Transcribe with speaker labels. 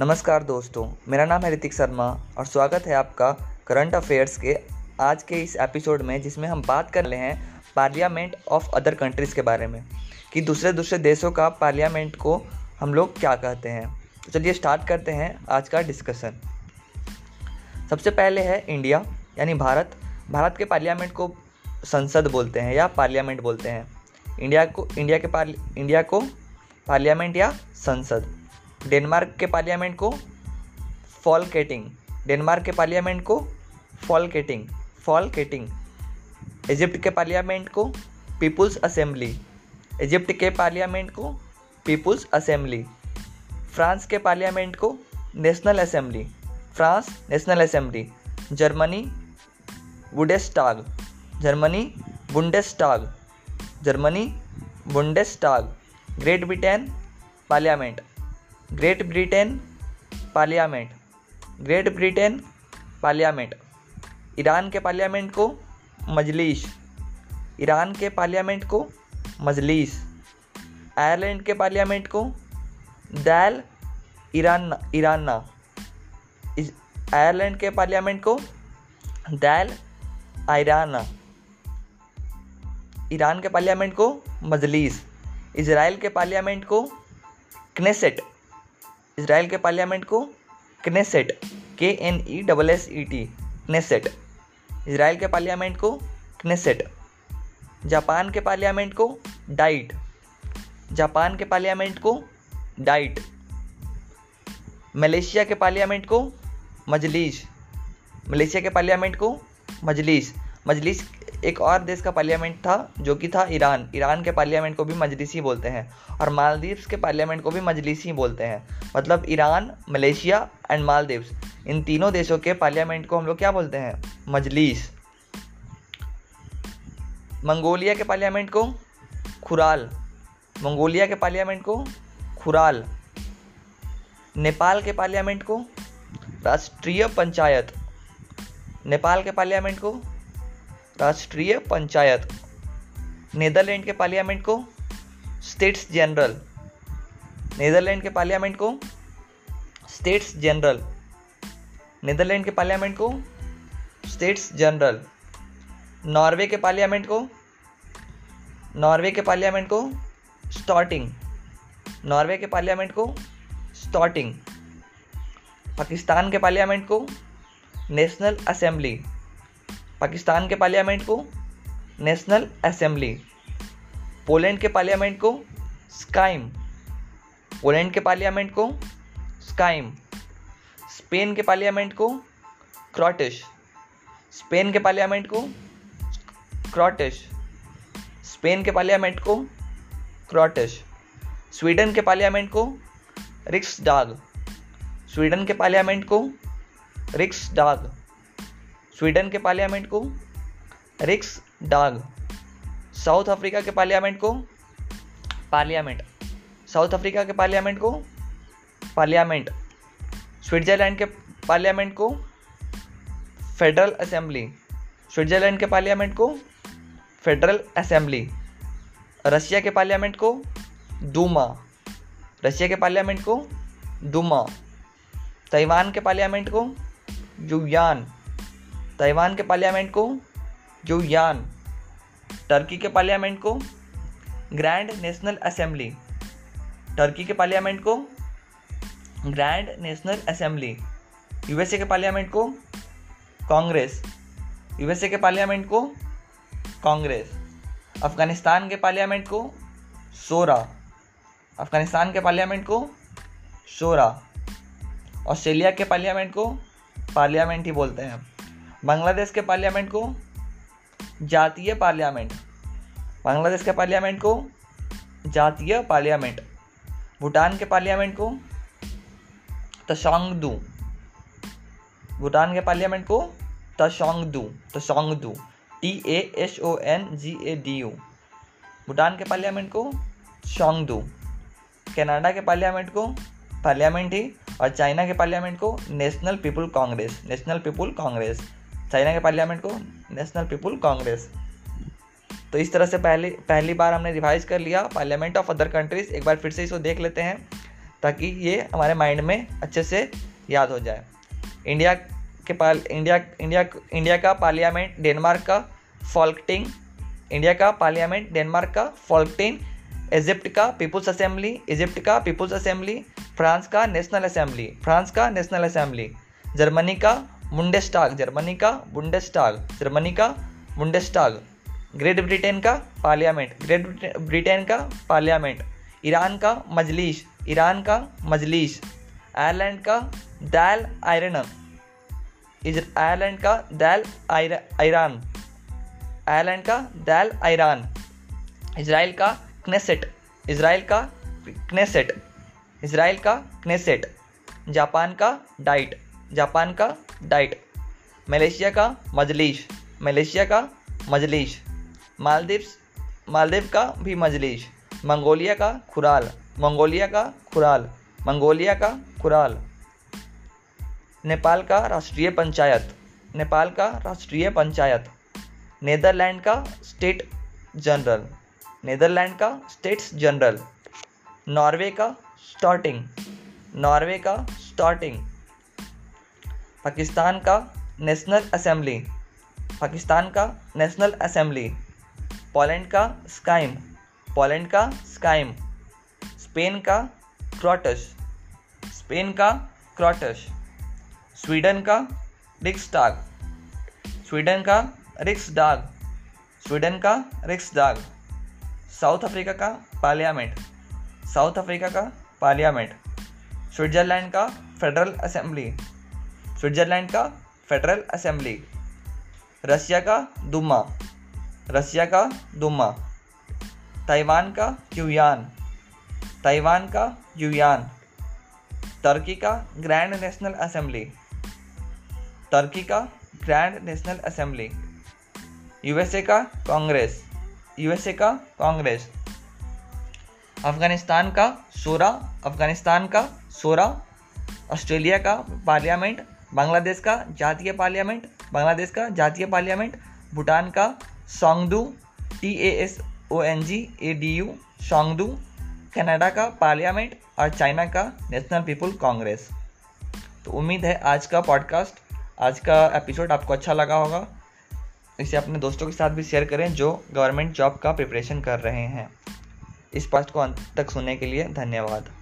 Speaker 1: नमस्कार दोस्तों, मेरा नाम है ऋतिक शर्मा और स्वागत है आपका करंट अफेयर्स के आज के इस एपिसोड में, जिसमें हम बात कर रहे हैं पार्लियामेंट ऑफ़ अदर कंट्रीज़ के बारे में, कि दूसरे दूसरे देशों का पार्लियामेंट को हम लोग क्या कहते हैं। तो चलिए स्टार्ट करते हैं आज का डिस्कशन। सबसे पहले है इंडिया, यानी भारत। भारत के पार्लियामेंट को संसद बोलते हैं या पार्लियामेंट बोलते हैं? इंडिया को, इंडिया के पार्ल, इंडिया को पार्लियामेंट या संसद? डेनमार्क के पार्लियामेंट को फॉल केटिंग डेनमार्क के पार्लियामेंट को Folketing Folketing Egypt के पार्लियामेंट को पीपुल्स असेंबली, इजिप्ट के पार्लियामेंट को पीपुल्स असेंबली, फ्रांस के पार्लियामेंट को National Assembly, France National Assembly, Germany Bundestag Germany Bundestag Germany Bundestag, Great Britain parliament. Great Britain parliament, Great Britain parliament. Iran के parliament को Majlis, Iran के parliament को मजलिस, Ireland के parliament को Dail Iran, ईराना Ireland के parliament को Dail आयराना Iran के parliament को मजलिस इसराइल के पार्लियामेंट को क्नेसेट इसराइल के पार्लियामेंट को Knesset K N E double S E T Knesset Israel के पार्लियामेंट को क्नेसेट जापान के पार्लियामेंट को डाइट जापान के पार्लियामेंट को डाइट मलेशिया के पार्लियामेंट को मजलिस मलेशिया के पार्लियामेंट को मजलिस मजलिस एक और देश का पार्लियामेंट था, जो कि था ईरान। ईरान के पार्लियामेंट को भी मजलिसी बोलते हैं और मालदीव्स के पार्लियामेंट को भी मजलिस बोलते हैं। मतलब ईरान, मलेशिया एंड मालदीव्स, इन तीनों देशों के पार्लियामेंट को हम लोग क्या बोलते हैं? मजलिस। मंगोलिया के पार्लियामेंट को खुराल। मंगोलिया के पार्लियामेंट को खुराल। नेपाल के पार्लियामेंट को राष्ट्रीय पंचायत। नेपाल के पार्लियामेंट को राष्ट्रीय पंचायत, नीदरलैंड के पार्लियामेंट को, स्टेट्स जनरल, नीदरलैंड के पार्लियामेंट को, स्टेट्स जनरल, नीदरलैंड के पार्लियामेंट को, स्टेट्स जनरल, नॉर्वे के पार्लियामेंट को, नॉर्वे के पार्लियामेंट को, स्टार्टिंग, नॉर्वे के पार्लियामेंट को, स्टार्टिंग, पाकिस्तान के पार्लियामेंट को, नेशनल असेंबली पाकिस्तान के पार्लियामेंट को, नेशनल असेंबली, पोलैंड के पार्लियामेंट को, स्काइम, पोलैंड के पार्लियामेंट को, स्काइम, स्पेन के पार्लियामेंट को, क्रॉटिश, स्पेन के पार्लियामेंट को, क्रॉटिश, स्पेन के पार्लियामेंट को, क्रॉटिश, स्वीडन के पार्लियामेंट को रिक्स डाग स्वीडन के पार्लियामेंट को रिक्स डाग स्वीडन के पार्लियामेंट को, रिक्स डाग, साउथ अफ्रीका के पार्लियामेंट को, पार्लियामेंट, साउथ अफ्रीका के पार्लियामेंट को, पार्लियामेंट, स्विट्जरलैंड के पार्लियामेंट को, फेडरल असेंबली, स्विट्जरलैंड के पार्लियामेंट को, फेडरल असेंबली, रशिया के पार्लियामेंट को दूमा रशिया के पार्लियामेंट को दूमा ताइवान के पार्लियामेंट को युयान ताइवान के पार्लियामेंट को, जो यान, टर्की के पार्लियामेंट को, ग्रैंड नेशनल असेंबली, टर्की के पार्लियामेंट को, ग्रैंड नेशनल असेंबली, यूएसए के पार्लियामेंट को, कांग्रेस, यूएसए के पार्लियामेंट को, कांग्रेस, अफ़गानिस्तान के पार्लियामेंट को, सोरा, अफ़गानिस्तान के पार्लियामेंट को शोरा ऑस्ट्रेलिया के पार्लियामेंट को, पार्लियामेंट ही बोलते हैं बांग्लादेश के पार्लियामेंट को, जातीय पार्लियामेंट, बांग्लादेश के पार्लियामेंट को, जातीय पार्लियामेंट, भूटान के पार्लियामेंट को, तशोंगदू, भूटान के पार्लियामेंट को, Tshogdu Tshogdu T A S O N G A D U Bhutan के पार्लियामेंट को, शोंगदू, कनाडा के पार्लियामेंट को, पार्लियामेंट ही, और चाइना के पार्लियामेंट को, National People Congress, National People Congress. China के पार्लियामेंट को, नेशनल पीपुल कांग्रेस। तो इस तरह से पहली पहली बार हमने रिवाइज कर लिया। पार्लियामेंट ऑफ़ अदर कंट्रीज़, एक बार फिर से इसको देख लेते हैं, ताकि ये हमारे माइंड में अच्छे से याद हो जाए। इंडिया के पाल, इंडिया इंडिया इंडिया का पार्लियामेंट, डेनमार्क का फॉल्कटिंग, इंडिया का पार्लियामेंट, डेनमार्क का फॉल्कटिंग, इजिप्ट का पीपुल्स असेंबली, इजिप्ट का पीपुल्स असेंबली, फ्रांस का नेशनल असेंबली, फ्रांस का नेशनल असेंबली, जर्मनी का मुंडेस्टाग जर्मनी का बुंडेस्टाग जर्मनी का मुंडेस्टाग ग्रेट ब्रिटेन का पार्लियामेंट ग्रेट ब्रिटेन का पार्लियामेंट ईरान का मजलिस ईरान का मजलिस आयरलैंड का दैल आयरन आयरलैंड का दैल ईरान आयरलैंड का दैल ईरान इसराइल का क्नेसेट इसराइल का क्नेसेट इसराइल का क्नेसेट जापान का डाइट जापान का डाइट, मलेशिया का मजलिस मलेशिया का मजलिश, मालदीव्स, मालदीव का भी मजलिश, मंगोलिया का खुराल, मंगोलिया का खुराल, मंगोलिया का खुराल। नेपाल का राष्ट्रीय पंचायत, नेपाल का राष्ट्रीय पंचायत, नेदरलैंड का स्टेट जनरल, नेदरलैंड का स्टेट्स जनरल, नॉर्वे का स्टार्टिंग, नॉर्वे का स्टार्टिंग। पाकिस्तान का नेशनल असेंबली, पाकिस्तान का नेशनल असेंबली, पोलैंड का स्काइम, पोलैंड का स्काइम, स्पेन का क्रॉटस, स्पेन का क्रॉटस, स्वीडन का रिक्स डाग स्वीडन का रिक्स डाग स्वीडन का रिक्स डाग साउथ अफ्रीका का पार्लियामेंट, साउथ अफ्रीका का पार्लियामेंट, स्विट्ज़रलैंड का फेडरल असेंबली स्विट्ज़रलैंड का फेडरल असेंबली, रशिया का दुमा रशिया का दुमा ताइवान का यूयान ताइवान का यूयान टर्की का ग्रैंड नेशनल असेंबली टर्की का ग्रैंड नेशनल असेंबली, यूएसए का कांग्रेस, यूएसए का कांग्रेस, अफ़गानिस्तान का सोरा, अफ़गानिस्तान का सोरा, ऑस्ट्रेलिया का पार्लियामेंट बांग्लादेश का जातीय पार्लियामेंट, बांग्लादेश का जातीय पार्लियामेंट, भूटान का Tshogdu, T A S O N G, A D U, Tshogdu, Canada का पार्लियामेंट और चाइना का नेशनल पीपल कांग्रेस। तो उम्मीद है आज का पॉडकास्ट, आज का एपिसोड आपको अच्छा लगा होगा। इसे अपने दोस्तों के साथ भी शेयर करें जो गवर्नमेंट जॉब का प्रिपरेशन कर रहे हैं। इस पास्ट को अंत तक सुनने के लिए धन्यवाद।